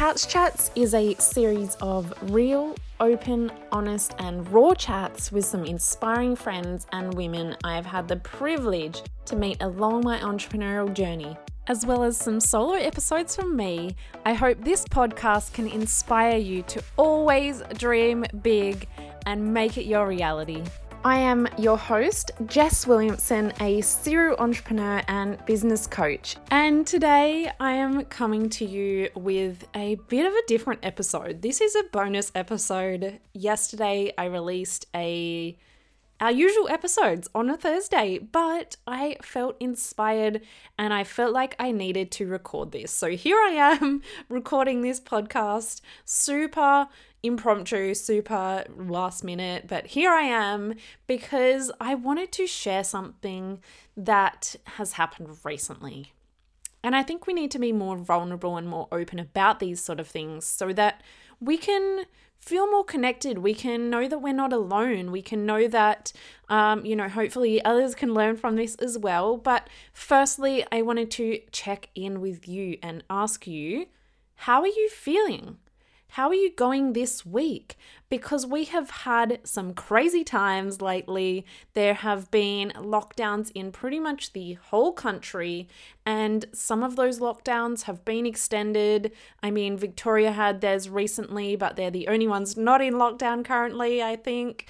Couch Chats is a series of real, open, honest, and raw chats with some inspiring friends and women I have had the privilege to meet along my entrepreneurial journey, as well as some solo episodes from me. I hope this podcast can inspire you to always dream big and make it your reality. I am your host, Jess Williamson, a serial entrepreneur and business coach. And today I am coming to you with a bit of a different episode. This is a bonus episode. Yesterday I released a our usual episodes on a Thursday, but I felt inspired and I felt like I needed to record this. So here I am recording this podcast super impromptu, super last minute, but here I am because I wanted to share something that has happened recently. And I think we need to be more vulnerable and more open about these sort of things so that we can feel more connected. We can know that we're not alone. We can know that, um, you know, hopefully others can learn from this as well. But firstly, I wanted to check in with you and ask you how are you feeling? How are you going this week? Because we have had some crazy times lately. There have been lockdowns in pretty much the whole country, and some of those lockdowns have been extended. I mean, Victoria had theirs recently, but they're the only ones not in lockdown currently, I think.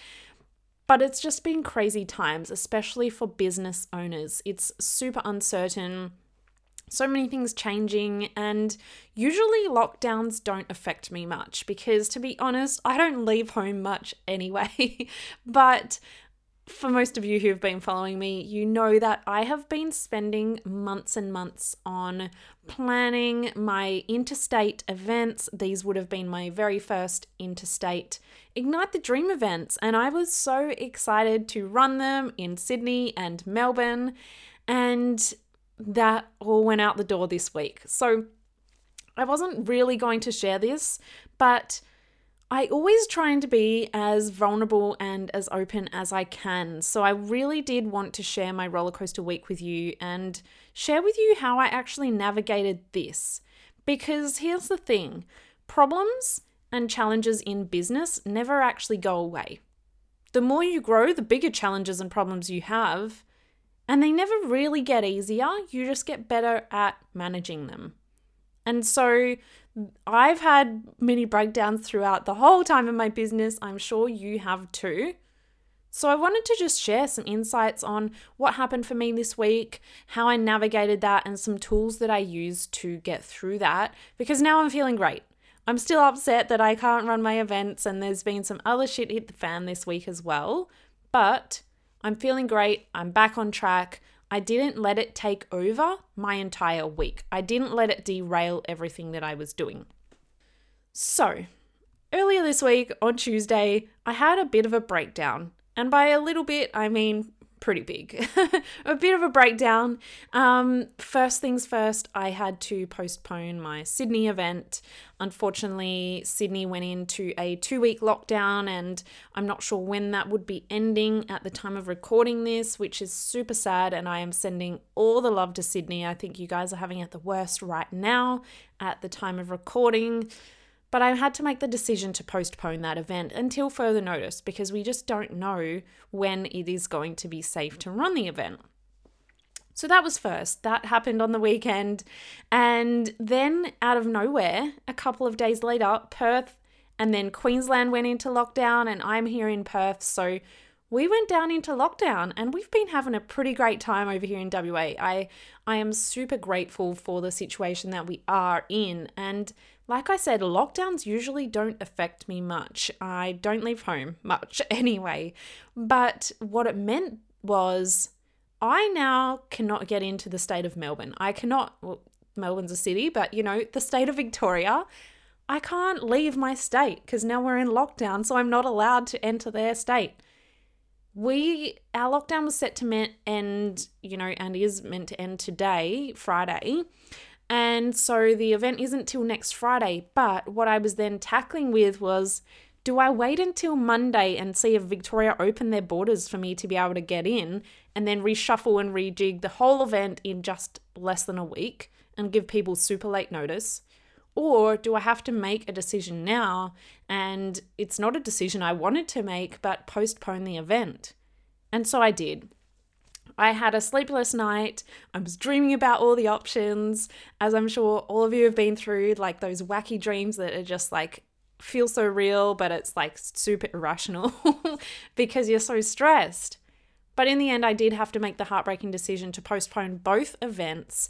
But it's just been crazy times, especially for business owners. It's super uncertain so many things changing, and usually lockdowns don't affect me much because, to be honest, I don't leave home much anyway. but for most of you who have been following me, you know that I have been spending months and months on planning my interstate events. These would have been my very first interstate Ignite the Dream events, and I was so excited to run them in Sydney and Melbourne. And that all went out the door this week. So I wasn't really going to share this, but I always trying to be as vulnerable and as open as I can. So I really did want to share my roller coaster week with you and share with you how I actually navigated this. Because here's the thing problems and challenges in business never actually go away. The more you grow, the bigger challenges and problems you have, and they never really get easier, you just get better at managing them. And so I've had mini breakdowns throughout the whole time of my business. I'm sure you have too. So I wanted to just share some insights on what happened for me this week, how I navigated that, and some tools that I used to get through that because now I'm feeling great. I'm still upset that I can't run my events, and there's been some other shit hit the fan this week as well. But I'm feeling great. I'm back on track. I didn't let it take over my entire week. I didn't let it derail everything that I was doing. So, earlier this week on Tuesday, I had a bit of a breakdown. And by a little bit, I mean pretty big. a bit of a breakdown. Um, first things first, I had to postpone my Sydney event. Unfortunately, Sydney went into a two week lockdown, and I'm not sure when that would be ending at the time of recording this, which is super sad. And I am sending all the love to Sydney. I think you guys are having it the worst right now at the time of recording. But I had to make the decision to postpone that event until further notice because we just don't know when it is going to be safe to run the event. So that was first. That happened on the weekend. And then, out of nowhere, a couple of days later, Perth and then Queensland went into lockdown, and I'm here in Perth. So we went down into lockdown and we've been having a pretty great time over here in WA. I I am super grateful for the situation that we are in and like I said, lockdowns usually don't affect me much. I don't leave home much anyway. But what it meant was I now cannot get into the state of Melbourne. I cannot, well, Melbourne's a city, but you know, the state of Victoria. I can't leave my state because now we're in lockdown, so I'm not allowed to enter their state. We, our lockdown was set to end, you know, and is meant to end today, Friday. And so the event isn't till next Friday. But what I was then tackling with was do I wait until Monday and see if Victoria open their borders for me to be able to get in and then reshuffle and rejig the whole event in just less than a week and give people super late notice? Or do I have to make a decision now? And it's not a decision I wanted to make, but postpone the event. And so I did. I had a sleepless night. I was dreaming about all the options, as I'm sure all of you have been through, like those wacky dreams that are just like feel so real, but it's like super irrational because you're so stressed. But in the end, I did have to make the heartbreaking decision to postpone both events.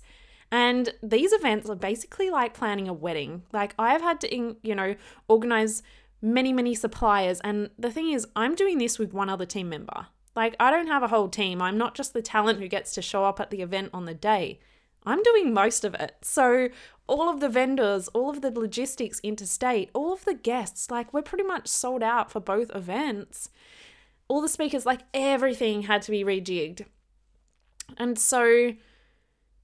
And these events are basically like planning a wedding. Like, I've had to, you know, organize many, many suppliers. And the thing is, I'm doing this with one other team member. Like, I don't have a whole team. I'm not just the talent who gets to show up at the event on the day. I'm doing most of it. So, all of the vendors, all of the logistics interstate, all of the guests, like, we're pretty much sold out for both events. All the speakers, like, everything had to be rejigged. And so,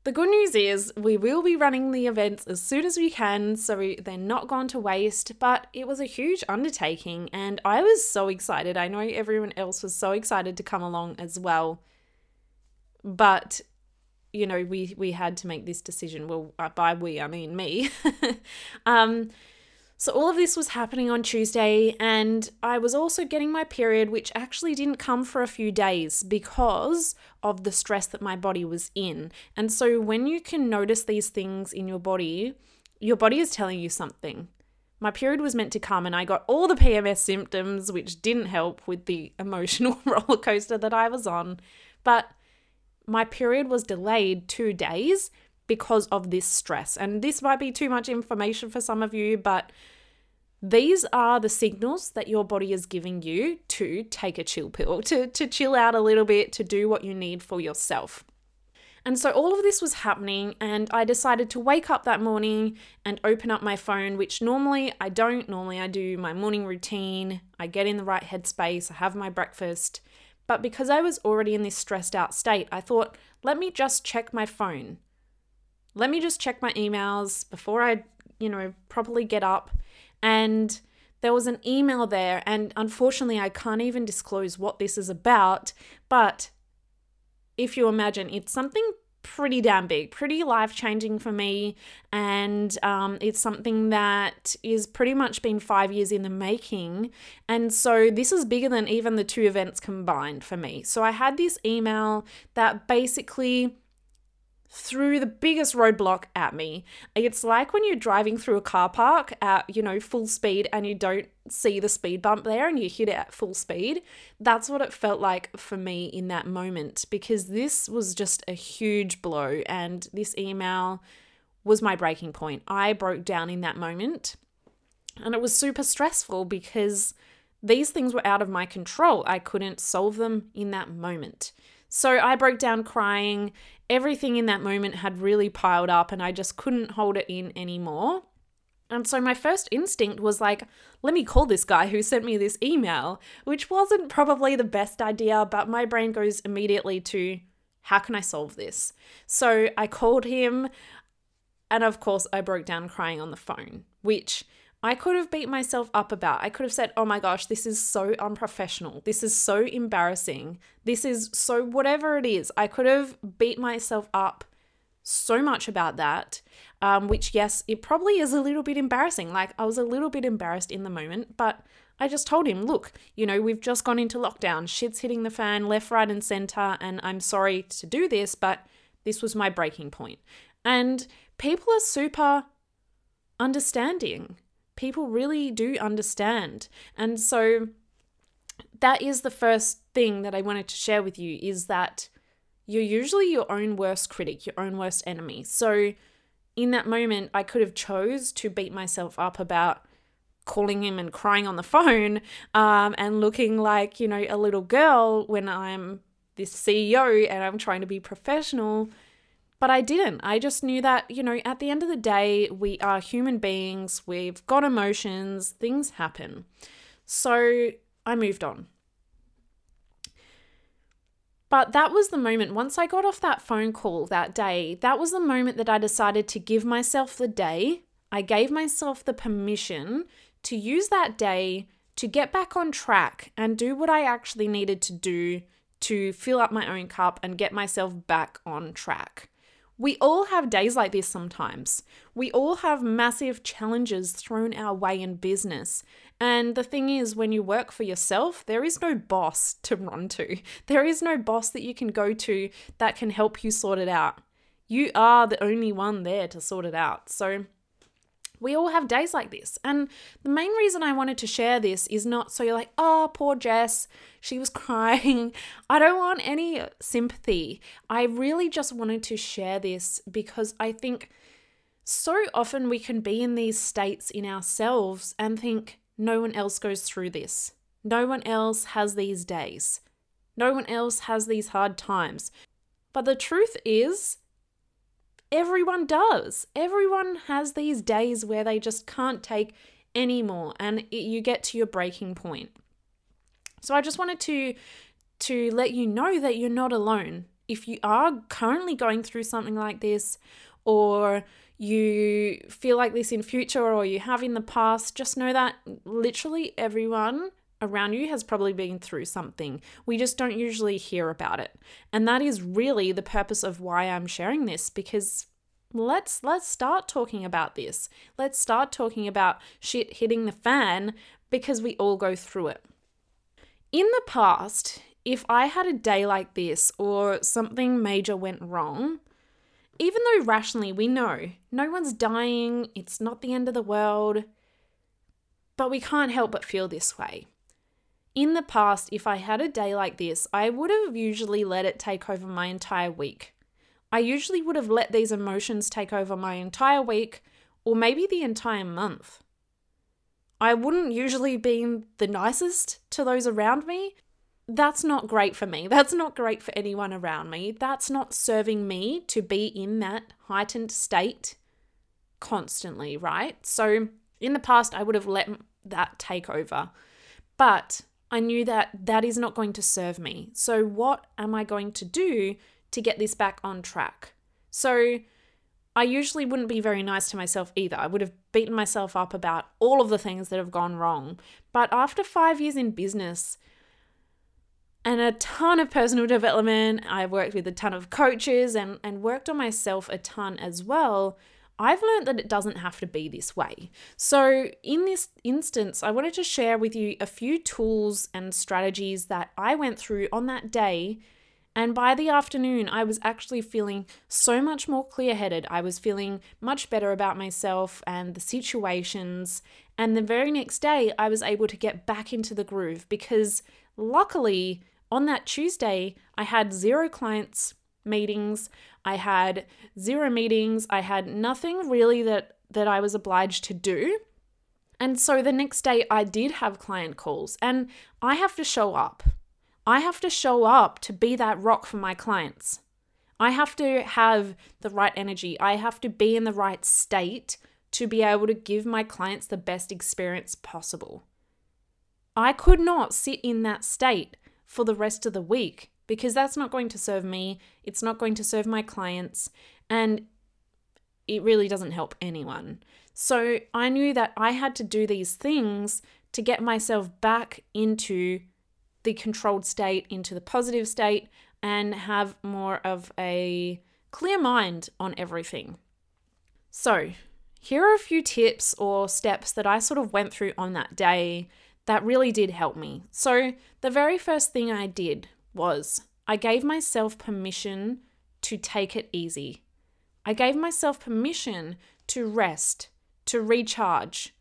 the good news is we will be running the events as soon as we can, so they're not gone to waste. But it was a huge undertaking, and I was so excited. I know everyone else was so excited to come along as well. But you know, we we had to make this decision. Well, uh, by we I mean me. um, so all of this was happening on Tuesday, and I was also getting my period, which actually didn't come for a few days because of the stress that my body was in. And so when you can notice these things in your body, your body is telling you something. My period was meant to come, and I got all the PMS symptoms, which didn't help with the emotional roller coaster that I was on. But my period was delayed two days because of this stress. And this might be too much information for some of you, but these are the signals that your body is giving you to take a chill pill, to, to chill out a little bit, to do what you need for yourself. And so all of this was happening, and I decided to wake up that morning and open up my phone, which normally I don't. Normally, I do my morning routine, I get in the right headspace, I have my breakfast. But because I was already in this stressed out state, I thought, let me just check my phone let me just check my emails before I, you know, properly get up. And there was an email there, and unfortunately, I can't even disclose what this is about. But if you imagine, it's something pretty damn big, pretty life changing for me. And um, it's something that is pretty much been five years in the making. And so this is bigger than even the two events combined for me. So I had this email that basically threw the biggest roadblock at me. It's like when you're driving through a car park at, you know, full speed and you don't see the speed bump there and you hit it at full speed. That's what it felt like for me in that moment because this was just a huge blow and this email was my breaking point. I broke down in that moment and it was super stressful because these things were out of my control. I couldn't solve them in that moment. So I broke down crying. Everything in that moment had really piled up and I just couldn't hold it in anymore. And so my first instinct was like, let me call this guy who sent me this email, which wasn't probably the best idea, but my brain goes immediately to, how can I solve this? So I called him, and of course, I broke down crying on the phone, which I could have beat myself up about. I could have said, oh my gosh, this is so unprofessional. This is so embarrassing. This is so whatever it is. I could have beat myself up so much about that, um, which, yes, it probably is a little bit embarrassing. Like, I was a little bit embarrassed in the moment, but I just told him, look, you know, we've just gone into lockdown. Shit's hitting the fan left, right, and center. And I'm sorry to do this, but this was my breaking point. And people are super understanding people really do understand. And so that is the first thing that I wanted to share with you is that you're usually your own worst critic, your own worst enemy. So in that moment, I could have chose to beat myself up about calling him and crying on the phone um, and looking like, you know, a little girl when I'm this CEO and I'm trying to be professional. But I didn't. I just knew that, you know, at the end of the day, we are human beings, we've got emotions, things happen. So I moved on. But that was the moment, once I got off that phone call that day, that was the moment that I decided to give myself the day. I gave myself the permission to use that day to get back on track and do what I actually needed to do to fill up my own cup and get myself back on track We all have days like this sometimes. We all have massive challenges thrown our way in business. And the thing is, when you work for yourself, there is no boss to run to. There is no boss that you can go to that can help you sort it out. You are the only one there to sort it out. So, we all have days like this. And the main reason I wanted to share this is not so you're like, oh, poor Jess, she was crying. I don't want any sympathy. I really just wanted to share this because I think so often we can be in these states in ourselves and think no one else goes through this. No one else has these days. No one else has these hard times. But the truth is, everyone does. Everyone has these days where they just can't take anymore and it, you get to your breaking point. So I just wanted to to let you know that you're not alone. If you are currently going through something like this or you feel like this in future or you have in the past, just know that literally everyone around you has probably been through something. We just don't usually hear about it. And that is really the purpose of why I'm sharing this because let's let's start talking about this. Let's start talking about shit hitting the fan because we all go through it. In the past, if I had a day like this or something major went wrong, even though rationally we know no one's dying, it's not the end of the world, but we can't help but feel this way. In the past, if I had a day like this, I would have usually let it take over my entire week. I usually would have let these emotions take over my entire week or maybe the entire month. I wouldn't usually be the nicest to those around me. That's not great for me. That's not great for anyone around me. That's not serving me to be in that heightened state constantly, right? So in the past, I would have let that take over. But I knew that that is not going to serve me. So, what am I going to do to get this back on track? So, I usually wouldn't be very nice to myself either. I would have beaten myself up about all of the things that have gone wrong. But after five years in business and a ton of personal development, I've worked with a ton of coaches and, and worked on myself a ton as well. I've learned that it doesn't have to be this way. So, in this instance, I wanted to share with you a few tools and strategies that I went through on that day. And by the afternoon, I was actually feeling so much more clear headed. I was feeling much better about myself and the situations. And the very next day, I was able to get back into the groove because luckily, on that Tuesday, I had zero clients meetings. I had zero meetings. I had nothing really that that I was obliged to do. And so the next day I did have client calls and I have to show up. I have to show up to be that rock for my clients. I have to have the right energy. I have to be in the right state to be able to give my clients the best experience possible. I could not sit in that state for the rest of the week because that's not going to serve me. It's not going to serve my clients. And it really doesn't help anyone. So I knew that I had to do these things to get myself back into the controlled state, into the positive state, and have more of a clear mind on everything. So, here are a few tips or steps that I sort of went through on that day that really did help me. So, the very first thing I did was I gave myself permission to take it easy. I gave myself permission to rest, to recharge.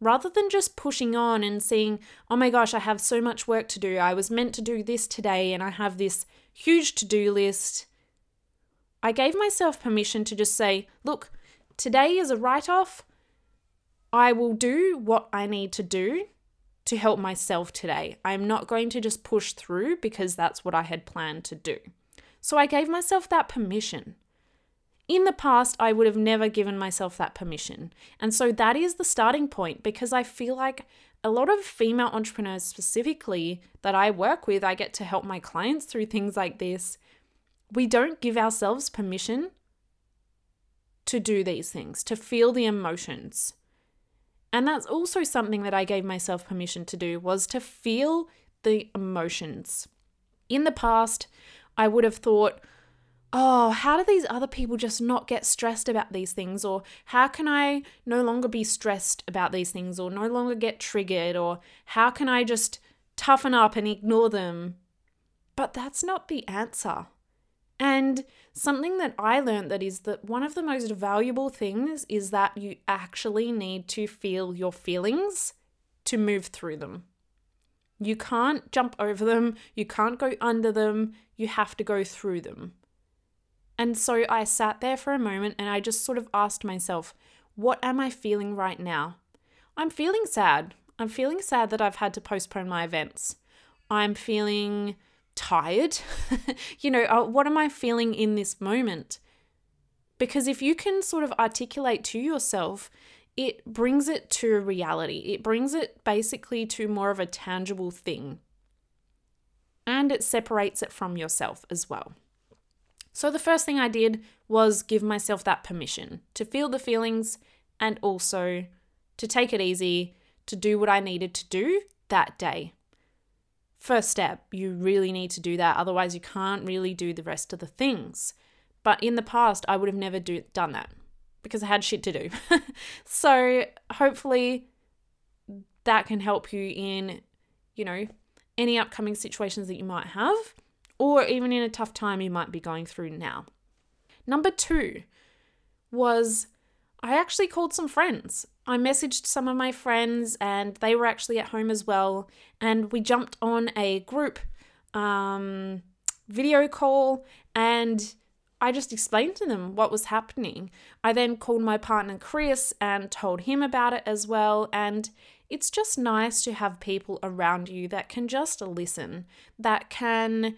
Rather than just pushing on and seeing, oh my gosh, I have so much work to do. I was meant to do this today and I have this huge to do list. I gave myself permission to just say, look, today is a write off. I will do what I need to do to help myself today. I'm not going to just push through because that's what I had planned to do. So I gave myself that permission. In the past, I would have never given myself that permission. And so that is the starting point because I feel like a lot of female entrepreneurs, specifically that I work with, I get to help my clients through things like this. We don't give ourselves permission to do these things, to feel the emotions. And that's also something that I gave myself permission to do was to feel the emotions. In the past, I would have thought, oh, how do these other people just not get stressed about these things? Or how can I no longer be stressed about these things or no longer get triggered? Or how can I just toughen up and ignore them? But that's not the answer. And something that I learned that is that one of the most valuable things is that you actually need to feel your feelings to move through them. You can't jump over them, you can't go under them, you have to go through them. And so I sat there for a moment and I just sort of asked myself, what am I feeling right now? I'm feeling sad. I'm feeling sad that I've had to postpone my events. I'm feeling tired. you know, uh, what am I feeling in this moment? Because if you can sort of articulate to yourself, it brings it to reality. It brings it basically to more of a tangible thing. And it separates it from yourself as well. So the first thing I did was give myself that permission to feel the feelings and also to take it easy, to do what I needed to do that day. First step, you really need to do that, otherwise, you can't really do the rest of the things. But in the past, I would have never do, done that because I had shit to do. so hopefully, that can help you in, you know, any upcoming situations that you might have or even in a tough time you might be going through now. Number two was I actually called some friends. I messaged some of my friends and they were actually at home as well. And we jumped on a group um, video call and I just explained to them what was happening. I then called my partner Chris and told him about it as well. And it's just nice to have people around you that can just listen, that can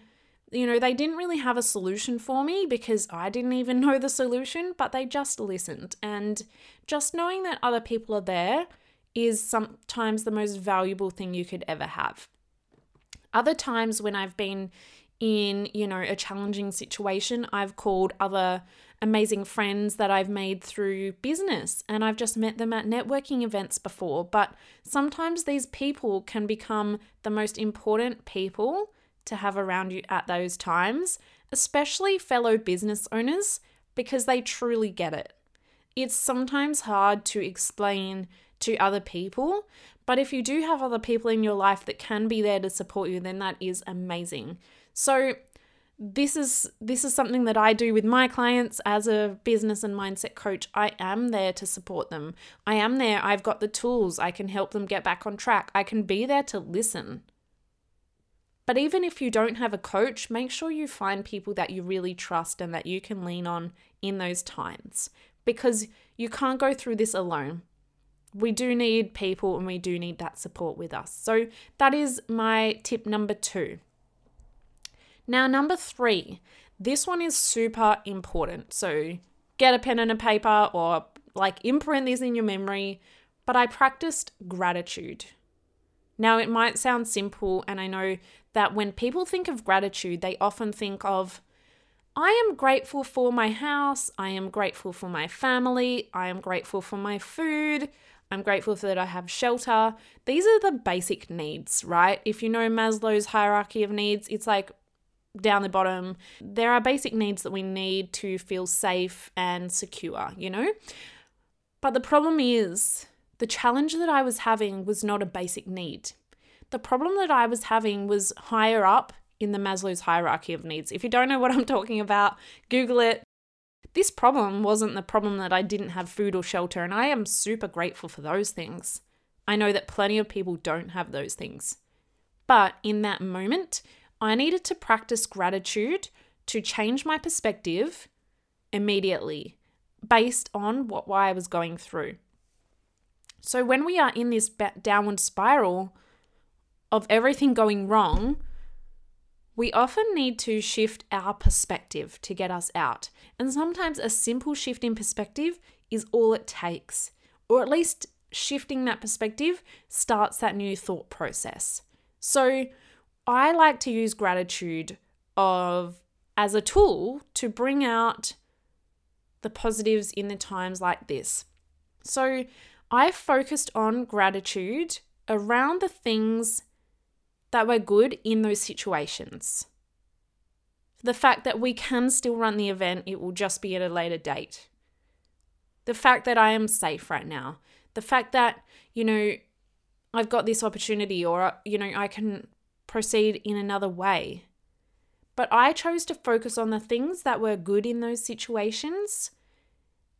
you know, they didn't really have a solution for me because I didn't even know the solution, but they just listened. And just knowing that other people are there is sometimes the most valuable thing you could ever have. Other times when I've been in, you know, a challenging situation, I've called other amazing friends that I've made through business and I've just met them at networking events before. But sometimes these people can become the most important people to have around you at those times, especially fellow business owners, because they truly get it. It's sometimes hard to explain to other people, but if you do have other people in your life that can be there to support you, then that is amazing. So, this is this is something that I do with my clients as a business and mindset coach. I am there to support them. I am there. I've got the tools. I can help them get back on track. I can be there to listen. But even if you don't have a coach, make sure you find people that you really trust and that you can lean on in those times because you can't go through this alone. We do need people and we do need that support with us. So that is my tip number two. Now, number three, this one is super important. So get a pen and a paper or like imprint these in your memory. But I practiced gratitude. Now, it might sound simple, and I know that when people think of gratitude, they often think of, I am grateful for my house, I am grateful for my family, I am grateful for my food, I'm grateful that I have shelter. These are the basic needs, right? If you know Maslow's hierarchy of needs, it's like down the bottom. There are basic needs that we need to feel safe and secure, you know? But the problem is, the challenge that I was having was not a basic need. The problem that I was having was higher up in the Maslow's hierarchy of needs. If you don't know what I'm talking about, Google it. This problem wasn't the problem that I didn't have food or shelter, and I am super grateful for those things. I know that plenty of people don't have those things. But in that moment, I needed to practice gratitude to change my perspective immediately based on what why I was going through. So when we are in this downward spiral, of everything going wrong, we often need to shift our perspective to get us out. And sometimes a simple shift in perspective is all it takes, or at least shifting that perspective starts that new thought process. So I like to use gratitude of as a tool to bring out the positives in the times like this. So I focused on gratitude around the things that were good in those situations. The fact that we can still run the event, it will just be at a later date. The fact that I am safe right now. The fact that, you know, I've got this opportunity or, you know, I can proceed in another way. But I chose to focus on the things that were good in those situations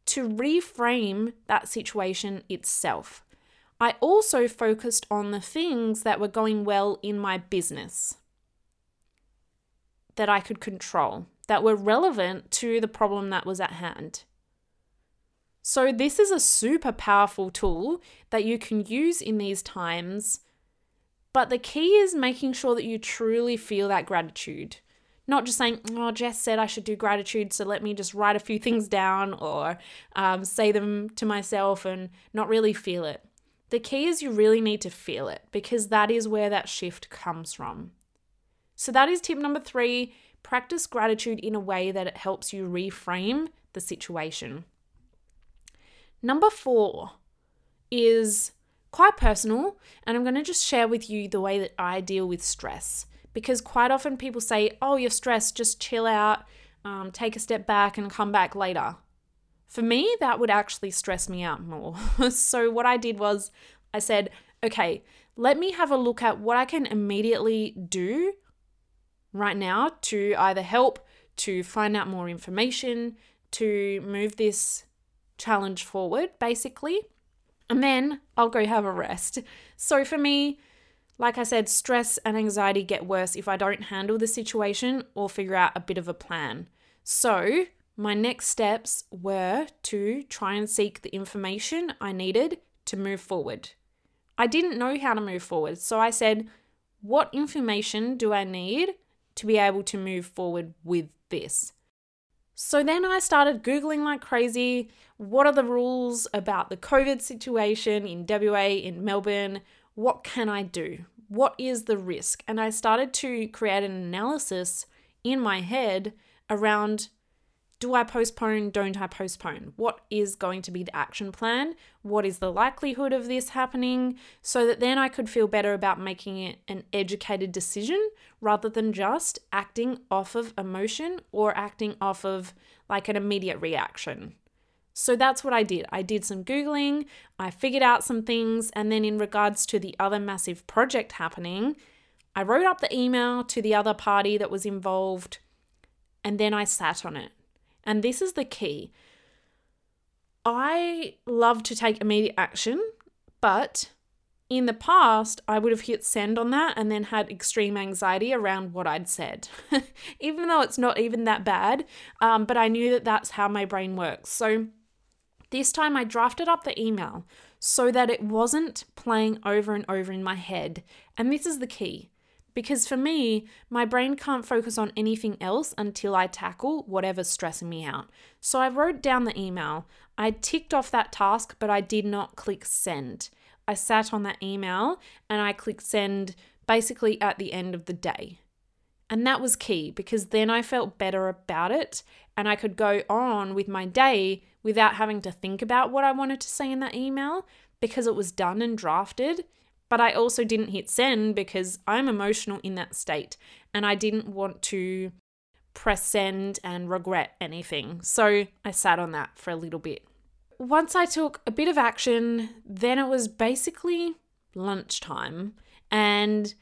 to reframe that situation itself. I also focused on the things that were going well in my business that I could control, that were relevant to the problem that was at hand. So, this is a super powerful tool that you can use in these times. But the key is making sure that you truly feel that gratitude. Not just saying, oh, Jess said I should do gratitude, so let me just write a few things down or um, say them to myself and not really feel it. The key is you really need to feel it because that is where that shift comes from. So, that is tip number three practice gratitude in a way that it helps you reframe the situation. Number four is quite personal, and I'm going to just share with you the way that I deal with stress because quite often people say, Oh, you're stressed, just chill out, um, take a step back, and come back later. For me, that would actually stress me out more. so, what I did was I said, Okay, let me have a look at what I can immediately do right now to either help, to find out more information, to move this challenge forward, basically. And then I'll go have a rest. So, for me, like I said, stress and anxiety get worse if I don't handle the situation or figure out a bit of a plan. So, my next steps were to try and seek the information I needed to move forward. I didn't know how to move forward, so I said, What information do I need to be able to move forward with this? So then I started Googling like crazy. What are the rules about the COVID situation in WA, in Melbourne? what can I do? What is the risk? And I started to create an analysis in my head around do I postpone? Don't I postpone? What is going to be the action plan? What is the likelihood of this happening? So that then I could feel better about making it an educated decision rather than just acting off of emotion or acting off of like an immediate reaction. So that's what I did. I did some Googling, I figured out some things, and then in regards to the other massive project happening, I wrote up the email to the other party that was involved, and then I sat on it. And this is the key. I love to take immediate action, but in the past, I would have hit send on that and then had extreme anxiety around what I'd said, even though it's not even that bad. Um, but I knew that that's how my brain works. So this time I drafted up the email so that it wasn't playing over and over in my head. And this is the key. Because for me, my brain can't focus on anything else until I tackle whatever's stressing me out. So I wrote down the email. I ticked off that task, but I did not click send. I sat on that email and I clicked send basically at the end of the day. And that was key because then I felt better about it and I could go on with my day without having to think about what I wanted to say in that email because it was done and drafted. But I also didn't hit send because I'm emotional in that state and I didn't want to press send and regret anything. So I sat on that for a little bit. Once I took a bit of action, then it was basically lunchtime. And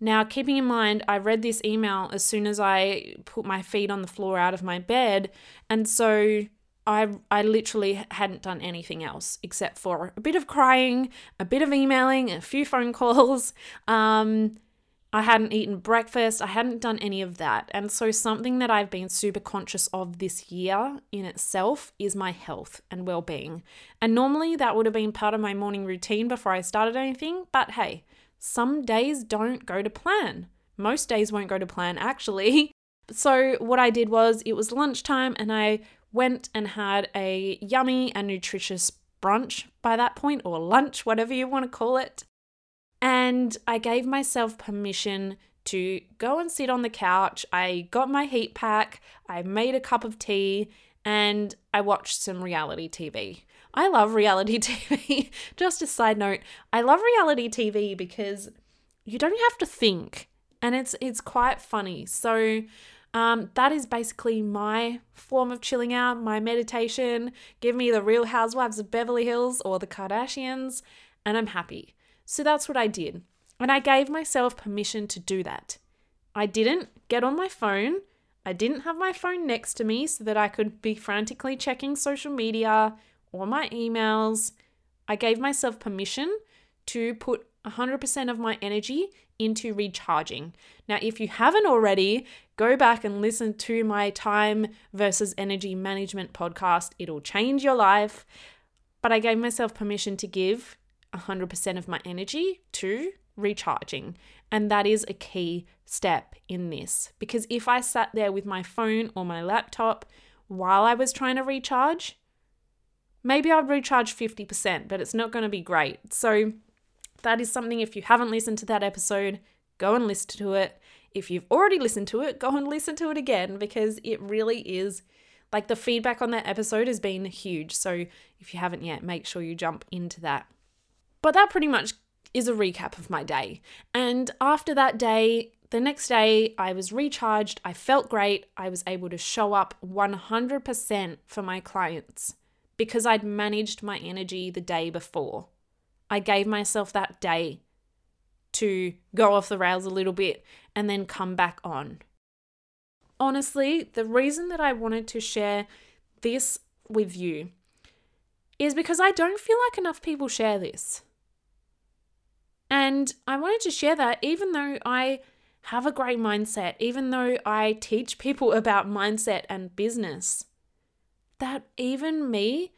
now, keeping in mind, I read this email as soon as I put my feet on the floor out of my bed. And so I I literally hadn't done anything else except for a bit of crying, a bit of emailing, a few phone calls. Um, I hadn't eaten breakfast. I hadn't done any of that. And so something that I've been super conscious of this year in itself is my health and well-being. And normally that would have been part of my morning routine before I started anything, but hey, some days don't go to plan. Most days won't go to plan actually. So what I did was it was lunchtime and I went and had a yummy and nutritious brunch by that point, or lunch, whatever you want to call it. And I gave myself permission to go and sit on the couch. I got my heat pack, I made a cup of tea, and I watched some reality TV. I love reality TV. Just a side note, I love reality TV because you don't have to think and it's it's quite funny. So Um, that is basically my form of chilling out, my meditation. Give me the real housewives of Beverly Hills or the Kardashians, and I'm happy. So that's what I did. And I gave myself permission to do that. I didn't get on my phone. I didn't have my phone next to me so that I could be frantically checking social media or my emails. I gave myself permission to put 100% of my energy into recharging. Now, if you haven't already, go back and listen to my time versus energy management podcast. It'll change your life. But I gave myself permission to give 100% of my energy to recharging. And that is a key step in this because if I sat there with my phone or my laptop while I was trying to recharge, maybe I'd recharge 50%, but it's not going to be great. So, that is something, if you haven't listened to that episode, go and listen to it. If you've already listened to it, go and listen to it again because it really is like the feedback on that episode has been huge. So, if you haven't yet, make sure you jump into that. But that pretty much is a recap of my day. And after that day, the next day, I was recharged. I felt great. I was able to show up 100% for my clients because I'd managed my energy the day before. I gave myself that day to go off the rails a little bit and then come back on. Honestly, the reason that I wanted to share this with you is because I don't feel like enough people share this. And I wanted to share that even though I have a great mindset, even though I teach people about mindset and business, that even me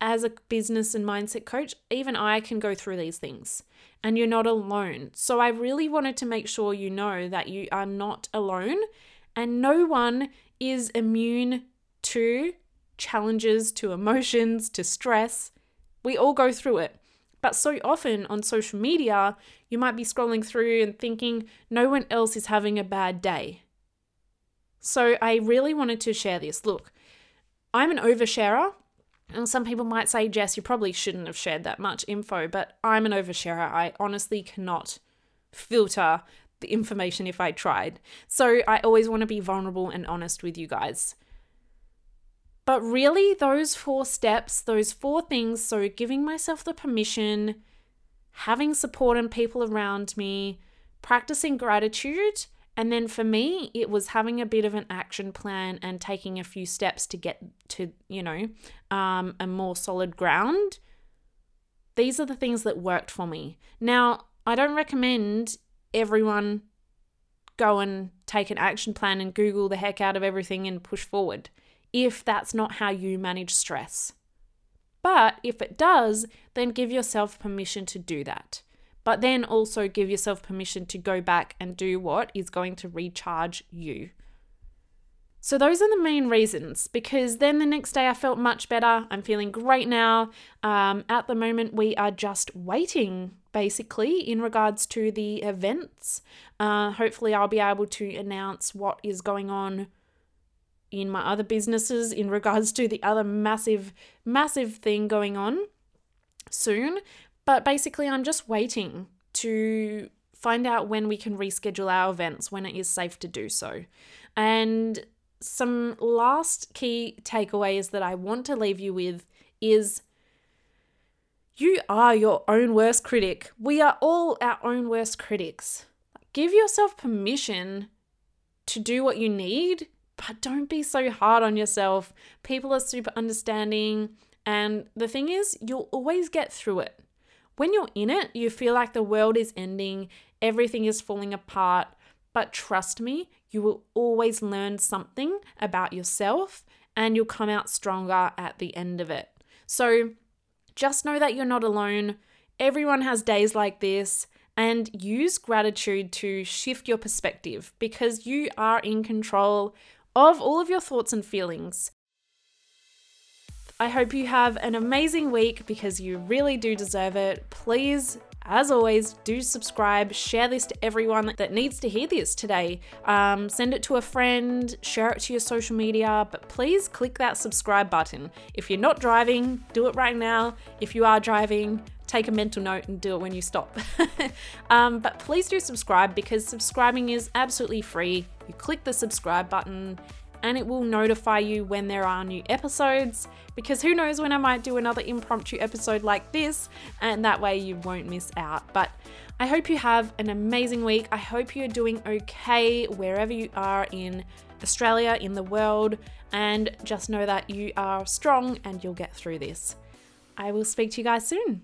as a business and mindset coach, even I can go through these things and you're not alone. So I really wanted to make sure you know that you are not alone and no one is immune to challenges, to emotions, to stress. We all go through it. But so often on social media, you might be scrolling through and thinking no one else is having a bad day. So I really wanted to share this. Look, I'm an oversharer. And some people might say, Jess, you probably shouldn't have shared that much info, but I'm an oversharer. I honestly cannot filter the information if I tried. So I always want to be vulnerable and honest with you guys. But really, those four steps, those four things so giving myself the permission, having support and people around me, practicing gratitude, and then for me, it was having a bit of an action plan and taking a few steps to get to, you know, um, a more solid ground. These are the things that worked for me. Now, I don't recommend everyone go and take an action plan and Google the heck out of everything and push forward if that's not how you manage stress. But if it does, then give yourself permission to do that. But then also give yourself permission to go back and do what is going to recharge you. So, those are the main reasons because then the next day I felt much better. I'm feeling great now. Um, at the moment, we are just waiting basically in regards to the events. Uh, hopefully, I'll be able to announce what is going on in my other businesses in regards to the other massive, massive thing going on soon. But basically, I'm just waiting to find out when we can reschedule our events, when it is safe to do so. And some last key takeaways that I want to leave you with is you are your own worst critic. We are all our own worst critics. Give yourself permission to do what you need but don't be so hard on yourself. People are super understanding. And the thing is, you'll always get through it. When you're in it, you feel like the world is ending, everything is falling apart. But trust me, you will always learn something about yourself and you'll come out stronger at the end of it. So just know that you're not alone. Everyone has days like this and use gratitude to shift your perspective because you are in control of all of your thoughts and feelings. I hope you have an amazing week because you really do deserve it. Please as always, do subscribe, share this to everyone that needs to hear this today. Um, send it to a friend, share it to your social media, but please click that subscribe button. If you're not driving, do it right now. If you are driving, take a mental note and do it when you stop. um, but please do subscribe because subscribing is absolutely free. you click the subscribe button, and it will notify you when there are new episodes. Because who knows when I might do another impromptu episode like this, and that way you won't miss out. But I hope you have an amazing week. I hope you're doing okay wherever you are in Australia, in the world, and just know that you are strong and you'll get through this. I will speak to you guys soon.